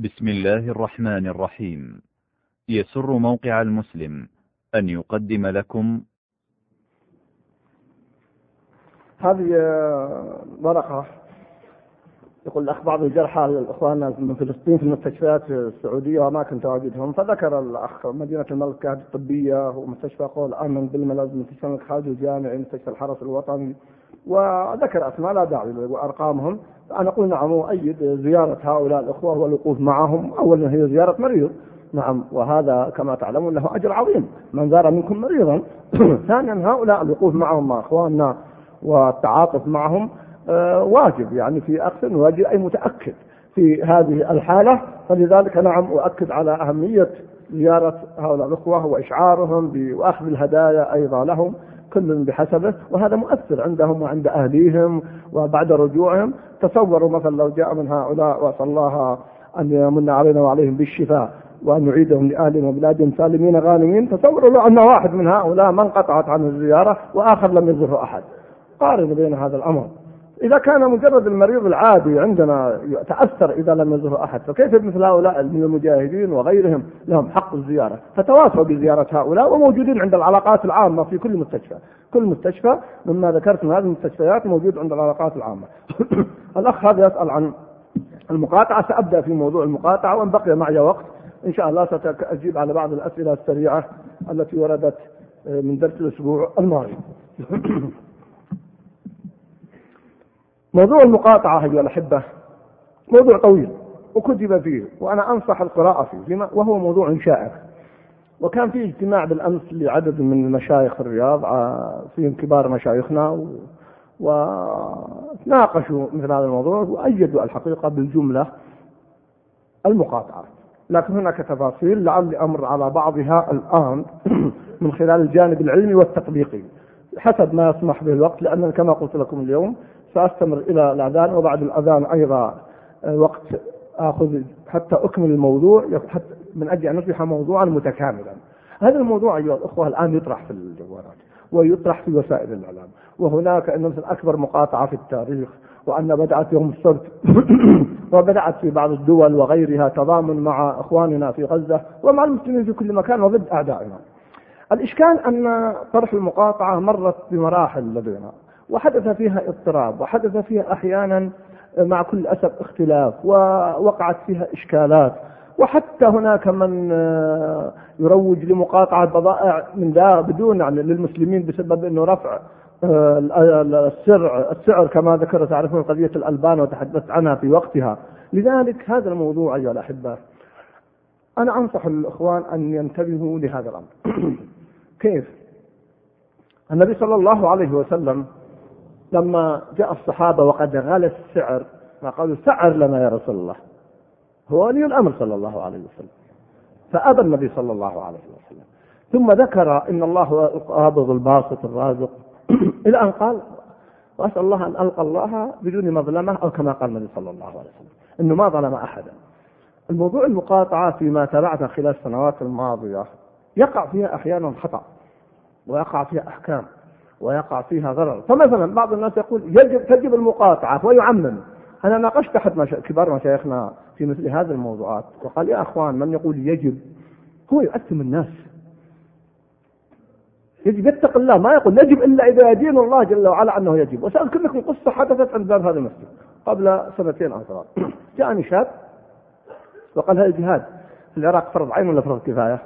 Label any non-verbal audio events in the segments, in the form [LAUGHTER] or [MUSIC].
بسم الله الرحمن الرحيم. يسر موقع المسلم أن يقدم لكم. هذه ورقة يقول الأخ بعض الجرحى إخواننا من فلسطين في المستشفيات السعودية وأماكن تواجدهم فذكر الأخ مدينة الملكة الطبية ومستشفى قول أمن بالملز مستشفى الملك خالد الجامعي مستشفى الحرس الوطني. وذكر أسماء لا داعي وأرقامهم أنا أقول نعم أؤيد زيارة هؤلاء الأخوة والوقوف معهم. أولا هي زيارة مريض. نعم وهذا كما تعلمون له أجر عظيم. من زار منكم مريضا. [CLEARS THROAT] ثانيا هؤلاء الوقوف معهم مع إخواننا والتعاطف معهم. واجب. يعني في أقصى واجب أي متأكد في هذه الحالة. فلذلك نعم أؤكد على أهمية زيارة هؤلاء الأخوة وإشعارهم وأخذ الهدايا أيضا لهم كل بحسبه. وهذا مؤثر عندهم وعند أهليهم وبعد رجوعهم. تصوروا مثلا لو جاء من هؤلاء وأسأل الله أن يمن علينا وعليهم بالشفاء وأن نعيدهم لأهلهم وبلادهم سالمين غانمين. تصوروا لو أن واحد من هؤلاء ما انقطعت عنه الزيارة وآخر لم يزره أحد. قارن بين هذا الأمر. إذا كان مجرد المريض العادي عندنا يتأثر إذا لم يزره أحد فكيف مثل هؤلاء من المجاهدين وغيرهم؟ لهم حق الزيارة. فتواصوا بزيارة هؤلاء وموجودين عند العلاقات العامة في كل مستشفى. كل مستشفى مما ذكرت من هذه المستشفيات موجود عند العلاقات العامة. [COUGHS] الأخ هذا يسأل عن المقاطعة. سأبدأ في موضوع المقاطعة وإن بقي معي وقت. إن شاء الله سأجيب على بعض الأسئلة السريعة التي وردت من درس الأسبوع الماضي. [COUGHS] موضوع المقاطعة أيها الأحبة موضوع طويل وكتب فيه وأنا أنصح القراءة فيه وهو موضوع شائع وكان في اجتماع بالأمس لعدد من المشايخ في الرياض آه، فيهم كبار مشايخنا وناقشوا مثل هذا الموضوع وأيدوا الحقيقة بالجملة المقاطعة. لكن هناك تفاصيل لعلي أمر على بعضها الآن [CLEARS THROAT] من خلال الجانب العلمي والتطبيقي حسب ما يسمح به الوقت لأن كما قلت لكم اليوم سأستمر إلى الأذان وبعد الأذان أيضا آه، وقت آخذ حتى أكمل الموضوع حتى من أجل أن يصبح موضوعا متكاملا. هذا الموضوع أيها الأخوة الآن يطرح في الجوالات ويطرح في وسائل الإعلام وهناك أن أكبر مقاطعة في التاريخ وأن بدأت يوم السبت [COUGHS] وبدأت في بعض الدول وغيرها تضامن مع إخواننا في غزة ومع المسلمين في كل مكان وضد أعدائنا. الإشكال أن طرح المقاطعة مرت بمراحل لدينا. وحدث فيها اضطراب وحدث فيها أحيانا مع كل أسف اختلاف ووقعت فيها إشكالات وحتى هناك من آه، يروج لمقاطعة بضائع من ذا بدون يعني للمسلمين بسبب أنه رفع آه، السعر السعر كما ذكر تعرفون قضية الألبان وتحدثت عنها في وقتها. لذلك هذا الموضوع أيها الأحبة أنا أنصح الإخوان أن ينتبهوا لهذا الأمر. [CLEARS THROAT] كيف؟ النبي صلى الله عليه وسلم لما جاء الصحابة وقد غلى السعر ما قالوا سعر لنا يا رسول الله. هو ولي الأمر صلى الله عليه وسلم. فأبى النبي صلى الله عليه وسلم. ثم ذكر إن الله هو القابض الباسط الرازق. [CLEARS THROAT] إلى أن قال وأسأل الله أن ألقى الله بدون مظلمة أو كما قال النبي صلى الله عليه وسلم. أنه ما ظلم أحدا. الموضوع المقاطعة فيما تابعته خلال السنوات الماضية يقع فيها أحيانا خطأ ويقع فيها أحكام. ويقع فيها ضرر فمثلا بعض الناس يقول يجب تجب المقاطعة ويعمم. أنا ناقشت أحد مشا... كبار مشايخنا في مثل هذه الموضوعات وقال يا أخوان من يقول يجب؟ هو يؤثم الناس. يجب يتق الله. ما يقول يجب إلا إذا يدين الله جل وعلا أنه يجب. وسأذكر لكم قصة حدثت عند باب هذا المسجد قبل سنتين أو ثلاث. [CLEARS THROAT] جاءني شاب وقال هذا الجهاد في العراق فرض عين ولا فرض كفاية؟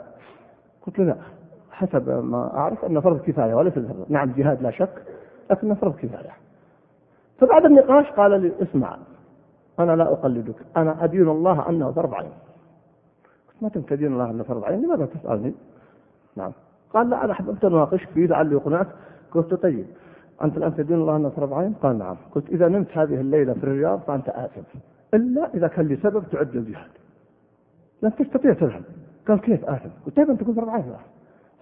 قلت له لا. حسب ما أعرف أنه فرض كفاية وليس نعم جهاد لا شك لكنه فرض كفاية. فبعد النقاش قال لي اسمع أنا لا أقلدك. أنا أدين الله أنه فرض عين. قلت ما تدين الله أنه فرض عين؟ لماذا تسألني؟ نعم. قال لا أنا أحببت أناقشك فيه لعلي أقنعك. قلت طيب أنت الآن تدين الله أنه فرض عين؟ قال نعم. قلت إذا نمت هذه الليلة في الرياض فأنت آثم. إلا إذا كان لي سبب تعد الجهاد. لن تستطيع تذهب. قال كيف آثم؟ قلت طيب أنت تكون فرض عين؟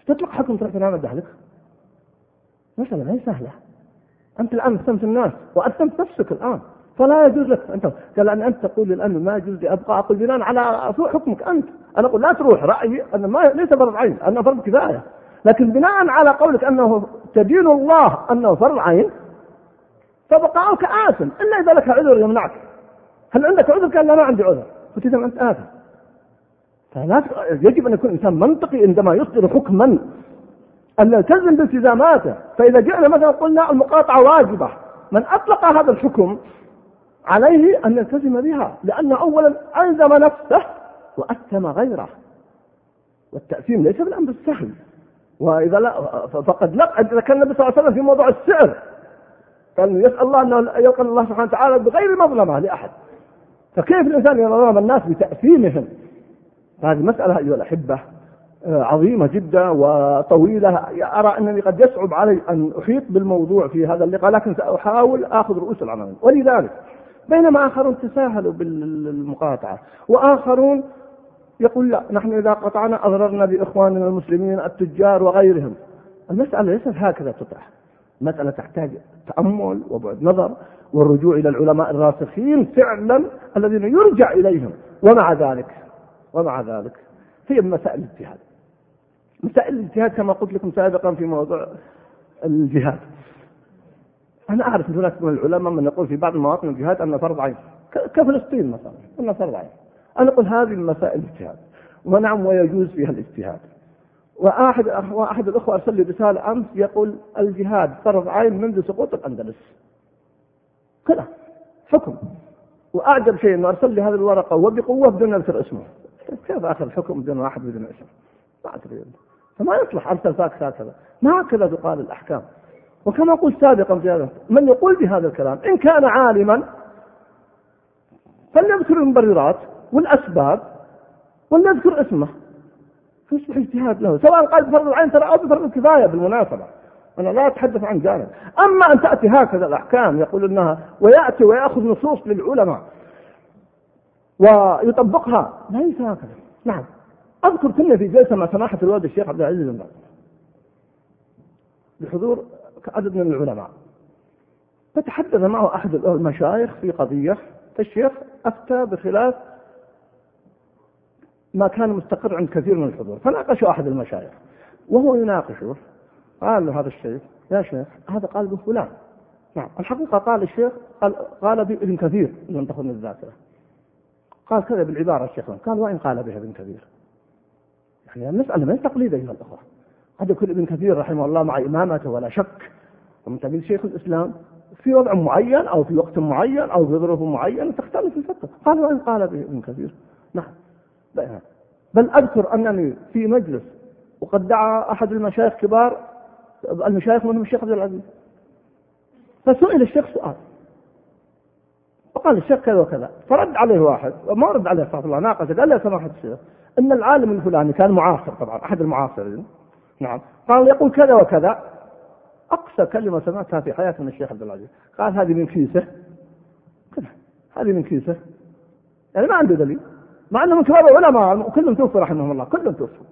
تطلق حكم تنام أهلك مسألة ما هي سهلة. أنت الآن أثمت الناس وأثمت نفسك الآن. فلا يجوز لك أنت قال أن أنت تقول الآن ما يجوز لي أبقى أقول بناء على حكمك أنت. أنا أقول لا تروح رأيي أن ما ليس فرض عين أنه فرض كفاية. لكن بناء على قولك أنه تدين الله أنه فرض عين فبقاؤك آثم. إلا إذا لك عذر يمنعك. هل عندك عذر؟ قال لا ما عندي عذر. قلت إذا أنت آثم. فلا يجب أن يكون الإنسان منطقي عندما يصدر حكما. أن يلتزم بالتزاماته فإذا جئنا مثلا قلنا المقاطعة واجبة. من أطلق هذا الحكم عليه أن يلتزم بها. لأن أولا ألزم نفسه وأثم غيره. والتأثيم ليس بالأمر السهل. وإذا لا فقد لا كان النبي صلى الله عليه وسلم في موضوع السعر. كان يسأل الله أنه يلقى الله سبحانه وتعالى بغير مظلمة لأحد. فكيف الإنسان يظلم الناس بتأثيمهم؟ هذه مسألة أيها الأحبة آه، عظيمة جدا وطويلة. أرى أنني قد يصعب علي أن أحيط بالموضوع في هذا اللقاء لكن سأحاول آخذ رؤوس العناوين ولذلك بينما آخرون تساهلوا بالمقاطعة وآخرون يقول لا نحن إذا قطعنا أضررنا بإخواننا المسلمين التجار وغيرهم. المسألة ليست هكذا تطرح. المسألة تحتاج تأمل وبعد نظر والرجوع إلى العلماء الراسخين فعلا الذين يرجع إليهم. ومع ذلك ومع ذلك هي مسائل الاجتهاد. مسائل الاجتهاد كما قلت لكم سابقا في موضوع الجهاد. أنا أعرف أن هناك من العلماء من يقول في بعض المواطن الجهاد أن فرض عين. كفلسطين مثلا أن فرض عين. أنا أقول هذه المسائل اجتهاد ونعم ويجوز فيها الاجتهاد. وأحد وأحد الأخوة أرسل لي رسالة أمس يقول الجهاد فرض عين منذ سقوط الأندلس. كذا حكم. وأعجب شيء أنه أرسل لي هذه الورقة وبقوة بدون أذكر اسمه. كيف أخذ الحكم بدون واحد بدون اسم ما أدري. فما يصلح. أرسل فاكس هكذا ما هكذا تقال الأحكام. وكما قلت سابقا في هذا من يقول بهذا الكلام؟ إن كان عالما فليذكر المبررات والأسباب وليذكر اسمه. فيصبح اجتهاد له. سواء قال بفرض العين ترى أو بفرض الكفاية بالمناسبة. أنا لا أتحدث عن جانب. أما أن تأتي هكذا الأحكام يقول أنها ويأتي ويأخذ نصوص للعلماء. ويطبقها. ليس هكذا. نعم. أذكر كنا في جلسة مع سماحة الوالد الشيخ عبد العزيز بن باز. بحضور عدد من العلماء. فتحدث معه أحد المشايخ في قضية. فالشيخ أفتى بخلاف ما كان مستقر عند كثير من الحضور. فناقشه أحد المشايخ. وهو يناقشه. قال له هذا الشيخ يا شيخ هذا قال به فلان. نعم. الحقيقة قال الشيخ قال قال به ابن كثير لم تخن الذاكرة. قال كذا بالعبارة الشيخ قال وإن قال بها ابن كثير يعني المسألة هي تقليد أيها الأخوة. قد يكون ابن كثير رحمه الله مع إمامته ولا شك. ومن تقليد شيخ الإسلام في وضع معين أو في وقت معين أو في ظروف معينة تختلف الفتوى قال وإن قال به ابن كثير نعم. بل أذكر أنني في مجلس وقد دعا أحد المشايخ كبار المشايخ منهم الشيخ عبد العزيز. فسئل الشيخ سؤال. وقال الشيخ كذا وكذا. فرد عليه واحد ما رد عليه استغفر الله ناقشه قال له سماحة الشيخ إن العالم الفلاني كان معاصر طبعا أحد المعاصرين. نعم. قال يقول كذا وكذا. أقصى كلمة سمعتها في حياتي من الشيخ عبد العزيز. قال هذه من كيسه. كذا. هذه من كيسه. يعني ما عنده دليل. مع انه من كبار العلماء كلهم توفوا رحمهم الله كلهم توفوا.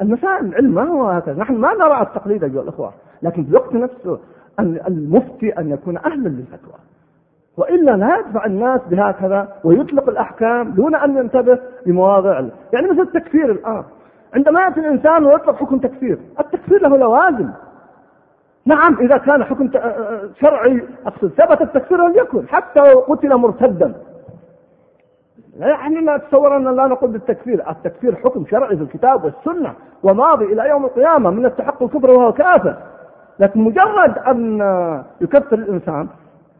المسائل العلم ما هو هكذا نحن ما نرى التقليد أيها الأخوة لكن في الوقت نفسه أن المفتي أن يكون أهلا للفتوى. وإلا لا يدفع الناس بهكذا ويطلق الأحكام دون أن ينتبه لمواضع يعني مثل التكفير الآن. عندما يأتي الإنسان ويطلق حكم تكفير التكفير له لوازم. نعم إذا كان حكم شرعي أقصد ثبت التكفير وليكن حتى لو قتل مرتدا. يعني لا تصور أن لا نقول بالتكفير التكفير حكم شرعي في الكتاب والسنة وماضي إلى يوم القيامة من يستحق الكفر وهو كافر. لكن مجرد أن يكفر الإنسان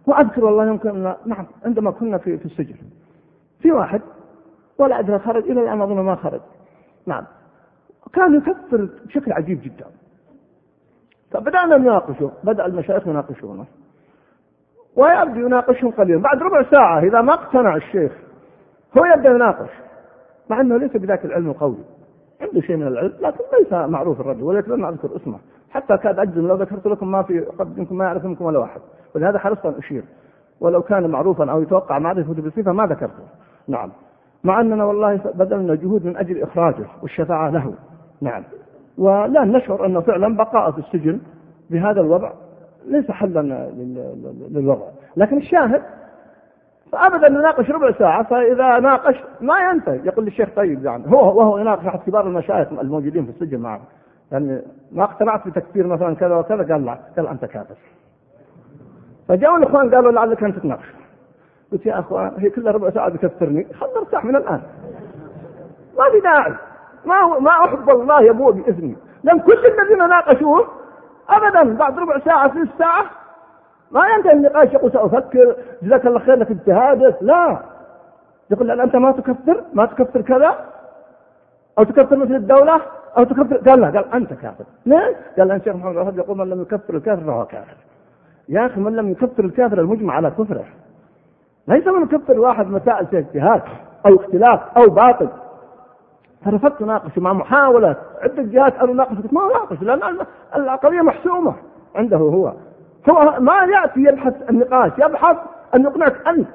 وأذكر والله يمكن نعم عندما كنا في, في السجن. في واحد ولا أدري خرج إلى الآن أظن ما خرج. نعم. كان يكفر بشكل عجيب جدا. فبدأنا نناقشه بدأ المشايخ يناقشونه. ويبدو يناقشهم قليلا. بعد ربع ساعة إذا ما اقتنع الشيخ هو يبدأ يناقش. مع أنه ليس بذاك العلم القوي. عنده شيء من العلم لكن ليس معروف الرجل ولكن لم أذكر اسمه. حتى كاد أجزم لو ذكرت لكم ما في قد يمكن ما يعرف منكم ولا واحد. ولهذا حرصت أن أشير. ولو كان معروفا أو يتوقع معرفته بصفة ما ذكرته. نعم. مع أننا والله بذلنا جهود من أجل إخراجه والشفاعة له. نعم. ولا نشعر أنه فعلا بقاء في السجن بهذا الوضع. ليس حلا للوضع. لكن الشاهد فابدا نناقش ربع ساعة فإذا ناقش ما ينتهي. يقول للشيخ طيب يعني هو وهو يناقش أحد كبار المشايخ الموجودين في السجن معه. يعني ما اقتنعت بتكفير مثلا كذا وكذا قال لا قال أنت كافر. فجاءوا الإخوان قالوا لعلك أن تتناقش. قلت يا أخوان هي كلها ربع ساعة بتكثرني خلنا نرتاح من الآن. ما في داعي. ما ما أحب الله يبوء بإذني. لأن كل الذين ناقشوه ابدا بعد ربع ساعة ثلث ساعة ما ينتهي النقاش. يقول سأفكر. جزاك الله خير لك اجتهادك. لا. يقول لا أنت ما تكفر. ما تكفر كذا. أو تكفر مثل الدولة. أو تكفر. قال لا قال أنت كافر. ليه؟ قال أن شيخ محمد الوهاب يقول من لم يكفر الكافر فهو كافر. يا أخي من لم يكفر الكافر المجمع على كفره؟ ليس من يكفر واحد مسائل اجتهاد أو اختلاف أو باطل. فرفضت اناقش مع محاولة عدة جهات ان اناقش ما اناقش لأن القضية محسومة عنده هو. هو ما يأتي يبحث النقاش يبحث ان يقنعك أنت.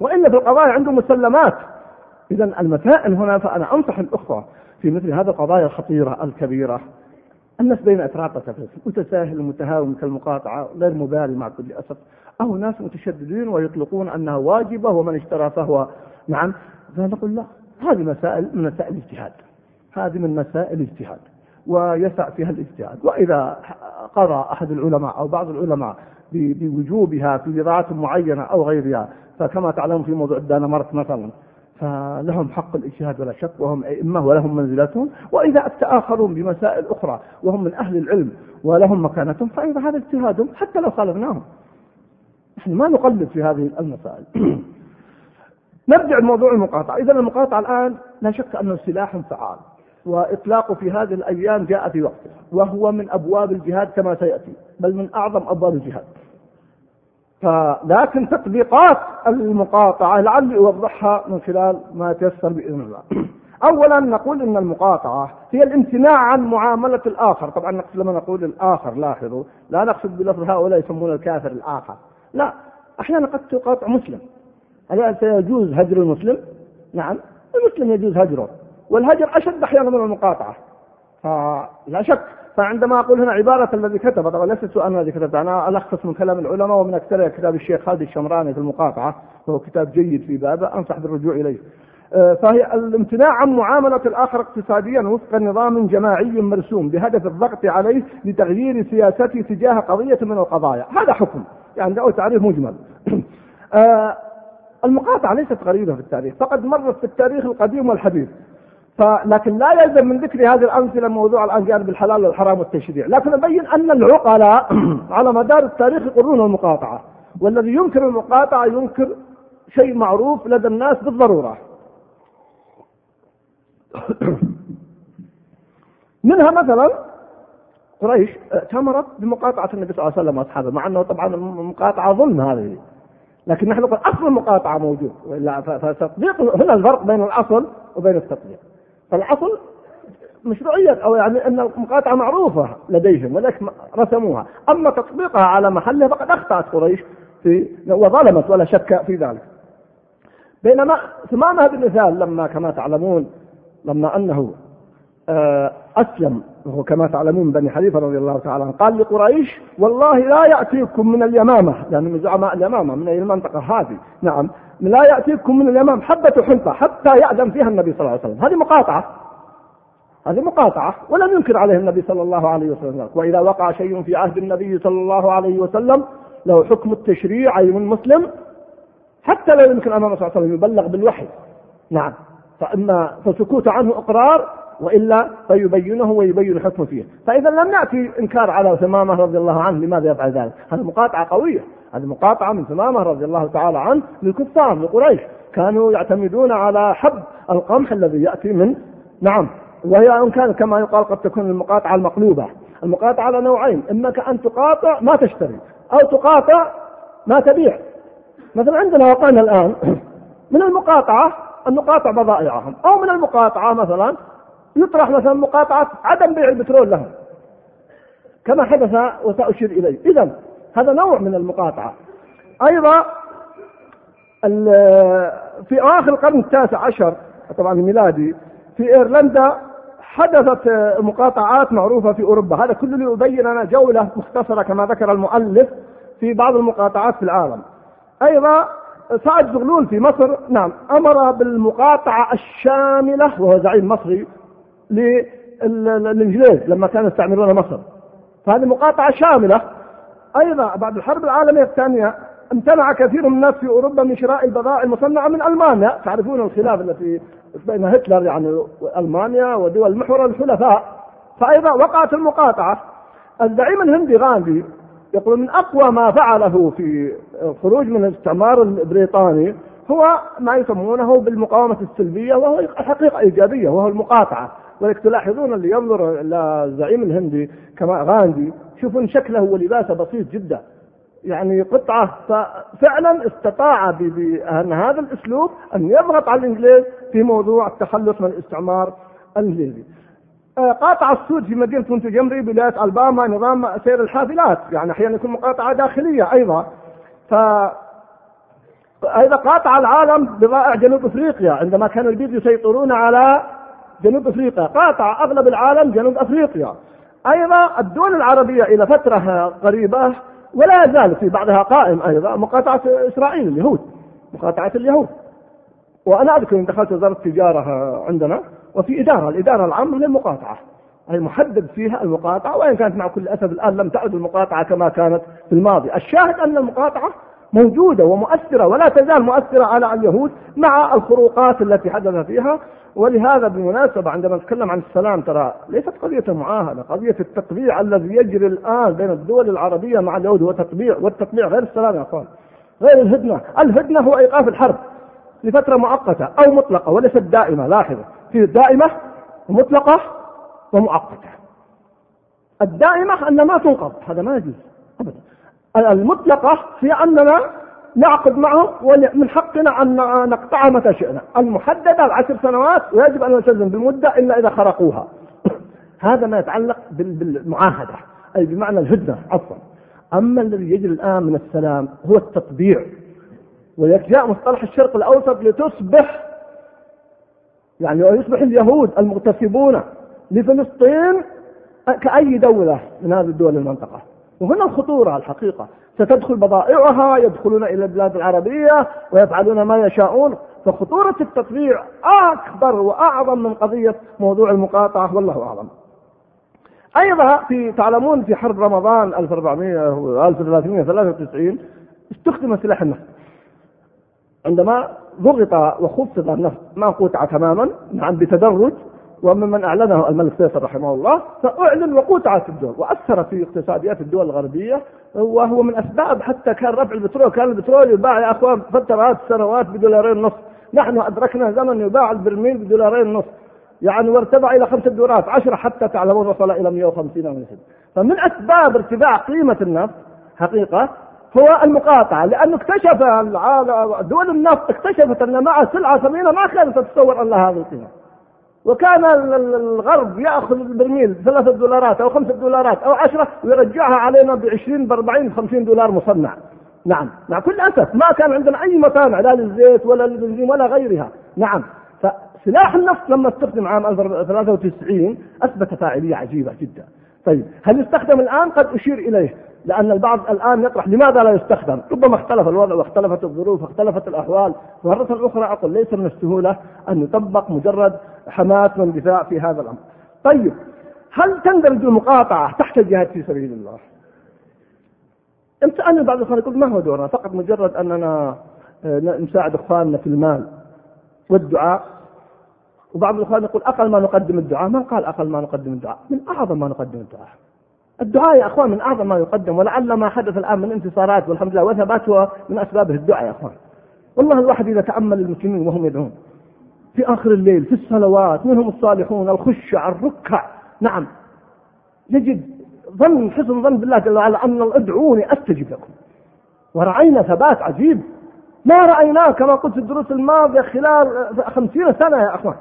وان في القضايا عنده مسلمات. اذا المسائل هنا فأنا أنصح الأخوة في مثل هذه القضايا الخطيرة الكبيرة. الناس بين اتراك متساهل متهاون كالمقاطعة غير مبالي مع كل أسف. أو ناس متشددين ويطلقون أنها واجبة ومن اشترى فهو نعم. فنقول لا هذه مسائل من مسائل الاجتهاد. هذه من مسائل الاجتهاد ويسع فيها الاجتهاد. وإذا قضى أحد العلماء أو بعض العلماء بوجوبها في بضاعة معينة أو غيرها فكما تعلمون في موضوع الدنمارك مثلا فلهم حق الاجتهاد ولا شك وهم أئمة ولهم منزلتهم وإذا أتى آخرون بمسائل أخرى وهم من أهل العلم ولهم مكانتهم فإذا هذا اجتهادهم حتى لو خالفناهم. نحن ما نقلد في هذه المسائل. [CLEARS THROAT] نرجع لموضوع المقاطعة. إذا المقاطعة الآن لا شك أنه سلاح فعال وإطلاقه في هذه الأيام جاء في وقته وهو من أبواب الجهاد كما سيأتي بل من أعظم أبواب الجهاد. فلكن تطبيقات المقاطعة لعلي أوضحها من خلال ما تيسر بإذن الله. [CLEARS THROAT] أولا نقول أن المقاطعة هي الامتناع عن معاملة الآخر. طبعا نقصد لما نقول الآخر لاحظوا لا نقصد بلفظ هؤلاء يسمون الكافر الآخر. لا أحيانا قد تقاطع مسلم. هل سيجوز هجر المسلم؟ نعم المسلم يجوز هجره والهجر أشد أحيانا من المقاطعة. فلا شك فعندما أقول هنا عبارة الذي كتب طبعا ليست سؤال الذي كتب أنا ألخص من كلام العلماء ومن أكثر كتاب الشيخ خالد الشمراني في المقاطعة وهو كتاب جيد في بابه أنصح بالرجوع إليه. آه، فهي الامتناع عن معاملة الآخر اقتصاديا وفق نظام جماعي مرسوم بهدف الضغط عليه لتغيير سياسته تجاه قضية من القضايا. هذا حكم يعني له تعريف مجمل. [COUGHS] آه، المقاطعة ليست غريبة في التاريخ فقد مرت في التاريخ القديم والحديث. فلكن لا يلزم من ذكر هذه الأمثلة موضوع الآن جانب الحلال والحرام والتشريع. لكن أبين أن العقلاء [CLEARS THROAT] على مدار التاريخ يقرون المقاطعة. والذي ينكر المقاطعة ينكر شيء معروف لدى الناس بالضرورة. [CLEARS THROAT] منها مثلا قريش ائتمرت بمقاطعة النبي صلى الله عليه وسلم وأصحابه مع أنه طبعا المقاطعة ظلم هذه. لكن نحن نقول أصل المقاطعة موجود. فتطبيق هنا الفرق بين الأصل وبين التطبيق. فالأصل مشروعية أو يعني أن المقاطعة معروفة لديهم ولكن رسموها. أما تطبيقها على محلها فقد أخطأت قريش في وظلمت ولا شك في ذلك. بينما ثمامة بن مثال لما كما تعلمون لما أنه آه، أسلم وهو كما تعلمون بني حنيفة رضي الله تعالى عنه قال لقريش والله لا يأتيكم من اليمامة يعني من زعماء اليمامة من المنطقة هذه. نعم. لا يأتيكم من اليمام حبة حنطة حتى يأذن فيها النبي صلى الله عليه وسلم. هذه مقاطعة. هذه مقاطعة. ولم ينكر عليه النبي صلى الله عليه وسلم. وإذا وقع شيء في عهد النبي صلى الله عليه وسلم له حكم التشريع أي من مسلم حتى لا يمكن أمام صلى الله عليه وسلم يبلغ بالوحي. نعم. فإما فسكوت عنه إقرار وإلا فيبينه ويبين الحكم فيه. فإذا لم يأتي إنكار على ثمامة رضي الله عنه لماذا يفعل ذلك؟ هذه مقاطعة قوية. هذه مقاطعة من ثمامة رضي الله تعالى عنه للكفار لقريش. كانوا يعتمدون على حب القمح الذي يأتي من نعم. وهي إن كان كما يقال قد تكون المقاطعة المقلوبة. المقاطعة على نوعين. إما أن تقاطع ما تشتري أو تقاطع ما تبيع. مثلا عندنا وقعنا الآن [CLEARS THROAT] من المقاطعة أن نقاطع بضائعهم. أو من المقاطعة مثلا يطرح مثلا مقاطعة عدم بيع البترول لهم. كما حدث وسأشير إليه. إذا هذا نوع من المقاطعة. أيضا في أواخر القرن التاسع عشر طبعا الميلادي في إيرلندا حدثت مقاطعات معروفة في أوروبا. هذا كله ليبين لنا جولة مختصرة كما ذكر المؤلف في بعض المقاطعات في العالم. أيضا سعد زغلول في مصر نعم أمر بالمقاطعة الشاملة وهو زعيم مصري للإنجليز لما كانوا يستعمرون مصر. فهذه مقاطعة شاملة. أيضا بعد الحرب العالمية الثانية امتنع كثير من الناس في أوروبا من شراء البضائع المصنعة من ألمانيا، تعرفون الخلاف التي بين هتلر يعني والمانيا ودول المحور الحلفاء، فأيضا وقعت المقاطعة. الزعيم الهندي غاندي يقول من أقوى ما فعله في الخروج من الاستعمار البريطاني هو ما يسمونه بالمقاومة السلبية وهو حقيقة إيجابية وهو المقاطعة، ولذلك تلاحظون اللي ينظر إلى الزعيم الهندي كما غاندي شوفون شكله ولباسه بسيط جدا. يعني قطعة ففعلا استطاع بأن هذا الأسلوب أن يضغط على الإنجليز في موضوع التخلص من الاستعمار الإنجليزي. آه، قاطع السود في مدينة مونتجمري بولاية ألباما نظام سير الحافلات. يعني أحيانا يكون مقاطعة داخلية أيضا. ف أيضا قاطع العالم بضائع جنوب أفريقيا عندما كان البيض يسيطرون على جنوب أفريقيا قاطع أغلب العالم جنوب أفريقيا. أيضا الدول العربية إلى فترة قريبة ولا يزال في بعضها قائم أيضا مقاطعة إسرائيل اليهود مقاطعة اليهود. وأنا أذكر أن دخلت وزارة التجارة عندنا وفي إدارة الإدارة العامة للمقاطعة. أي محدد فيها المقاطعة وإن كانت مع كل أسف الآن لم تعد المقاطعة كما كانت في الماضي. الشاهد أن المقاطعة موجودة ومؤثرة ولا تزال مؤثرة على اليهود مع الخروقات التي حدث فيها. ولهذا بالمناسبة عندما نتكلم عن السلام ترى ليست قضية المعاهدة قضية التطبيع الذي يجري الآن بين الدول العربية مع اليهود هو تطبيع والتطبيع غير السلام يا أخوان غير الهدنة. الهدنة هو إيقاف الحرب لفترة مؤقتة أو مطلقة وليست دائمة لاحظة في دائمة ومطلقة ومؤقتة. الدائمة أن ما تنقض هذا ما يجوز أبدا. المطلقة هي أننا نعقد معه ومن حقنا أن نقطعها متى شئنا. المحددة العشر سنوات ويجب أن نلتزم بالمدة إلا إذا خرقوها. هذا ما يتعلق بالمعاهدة. أي بمعنى الهدنة عفوا. أما الذي يجري الآن من السلام هو التطبيع. ولذلك جاء مصطلح الشرق الأوسط لتصبح يعني يصبح اليهود المغتصبون لفلسطين كأي دولة من هذه الدول المنطقة وهنا الخطورة الحقيقة. ستدخل بضائعها يدخلون إلى البلاد العربية ويفعلون ما يشاءون. فخطورة التطبيع أكبر وأعظم من قضية موضوع المقاطعة والله أعلم. أيضا في تعلمون في حرب رمضان 1400 و 1393 استخدم سلاح النفط. عندما ضغط وخفض النفط ما قطع تماما نعم بتدرج وممن أعلنه الملك فيصل رحمه الله فأعلن وقطعت الدول وأثر في اقتصاديات الدول الغربية وهو من أسباب حتى كان رفع البترول كان البترول يباع يا أخوان فترات سنوات بدولارين ونص نحن أدركنا زمن يباع البرميل بدولارين ونص يعني وارتفع إلى خمسة دولارات عشرة حتى تعلمون وصل إلى 150 أو فمن أسباب ارتفاع قيمة النفط حقيقة هو المقاطعة لأنه اكتشف دول النفط اكتشفت أن مع سلعة ثمينة ما كانت تتصور أن لها هذه القيمة وكان الغرب يأخذ البرميل ثلاثة دولارات أو خمسة دولارات أو عشرة ويرجعها علينا ب 20 ب 40 ب 50 دولار مصنع. نعم مع كل أسف ما كان عندنا أي مصانع لا للزيت ولا للبنزين ولا غيرها. نعم فسلاح النفط لما استخدم عام 1993 أثبت فاعلية عجيبة جدا. طيب هل يستخدم الآن؟ قد أشير إليه لأن البعض الآن يطرح لماذا لا يستخدم؟ ربما اختلف الوضع واختلفت الظروف واختلفت الأحوال. مرة أخرى أقول ليس من السهولة أن يطبق مجرد حماس واندفاع في هذا الأمر. طيب هل تندرج المقاطعة تحت الجهاد في سبيل الله؟ إمتى بعض الإخوان يقول ما هو دورنا؟ فقط مجرد أننا آه، نساعد إخواننا في المال والدعاء. وبعض الإخوان يقول أقل ما نقدم الدعاء. ما قال أقل ما نقدم الدعاء؟ من أعظم ما نقدم الدعاء. الدعاء يا أخوان من أعظم ما يقدم ولعل ما حدث الآن من انتصارات والحمد لله وثبات هو من اسبابه الدعاء يا أخوان. والله الواحد إذا تأمل المسلمين وهم يدعون في آخر الليل في الصلوات منهم الصالحون الخشع الركع نعم يجد ظن حسن ظن بالله جل وعلا أن ادعوني أستجب لكم. ورأينا ثبات عجيب ما رأيناه كما قلت في الدروس الماضية خلال خمسين سنة يا أخوان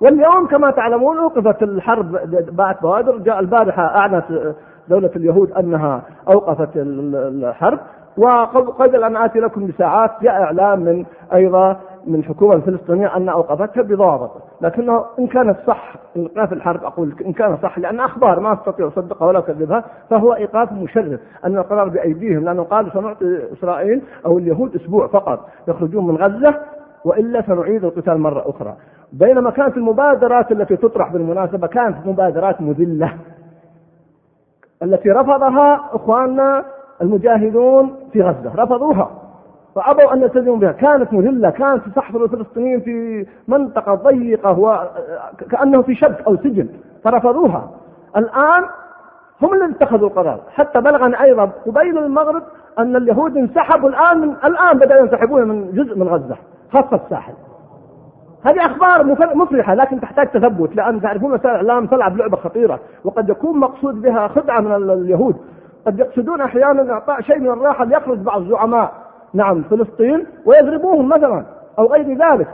واليوم كما تعلمون أوقفت الحرب باعت بوادر. جاء البارحة أعلنت دولة اليهود أنها أوقفت الحرب. وقبل أن آتي لكم بساعات جاء إعلان من أيضا من الحكومة الفلسطينيه ان أوقفتها بضابط، لكنه إن كانت صح إيقاف الحرب أقول إن كان صح لأن أخبار ما أستطيع أصدقها ولا أكذبها فهو إيقاف مشرف. أن القرار بأيديهم لأنه قالوا سنعطي إسرائيل أو اليهود أسبوع فقط يخرجون من غزة وإلا سنعيد القتال مرة أخرى. بينما كانت المبادرات التي تطرح بالمناسبة كانت مبادرات مذلة. التي رفضها إخواننا المجاهدون في غزة رفضوها وأبوا أن يلتزموا بها. كانت مذلة كانت تحضر الفلسطينيين في منطقة ضيقة وكأنه في شبك أو سجن فرفضوها. الآن هم اللي اتخذوا القرار. حتى بلغنا أيضا قبيل المغرب أن اليهود انسحبوا الآن من الآن بدأوا ينسحبون من جزء من غزة خاصة الساحل. هذه أخبار مفرحة لكن تحتاج تثبت لأن تعرفون وسائل الإعلام تلعب لعبة خطيرة وقد يكون مقصود بها خدعة من اليهود. قد يقصدون أحيانا إعطاء شيء من الراحة ليخرج بعض زعماء نعم فلسطين ويضربوهم مثلا أو غير ذلك.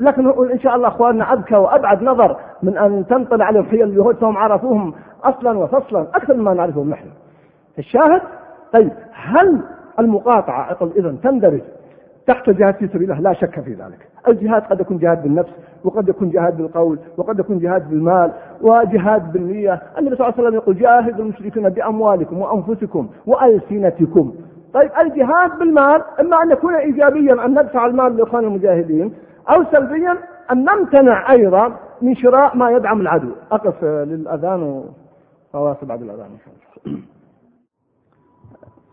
لكن إن شاء الله أخواننا أذكى وأبعد نظر من أن تنطلع عليهم حيل اليهود فهم عرفوهم أصلا وفصلا أكثر مما نعرفهم نحن. الشاهد؟ طيب هل المقاطعة إذا تندرج تحت جهاد في سبيل الله لا شك في ذلك. الجهاد قد يكون جهاد بالنفس وقد يكون جهاد بالقول وقد يكون جهاد بالمال وجهاد بالنية. النبي صلى الله عليه وسلم يقول جاهدوا المشركين بأموالكم وأنفسكم وألسنتكم. طيب الجهاد بالمال إما أن يكون إيجابيا أن ندفع المال لإخوان المجاهدين أو سلبيا أن نمتنع أيضا من شراء ما يدعم العدو. أقف للأذان وأواصل بعد الأذان. إن شاء الله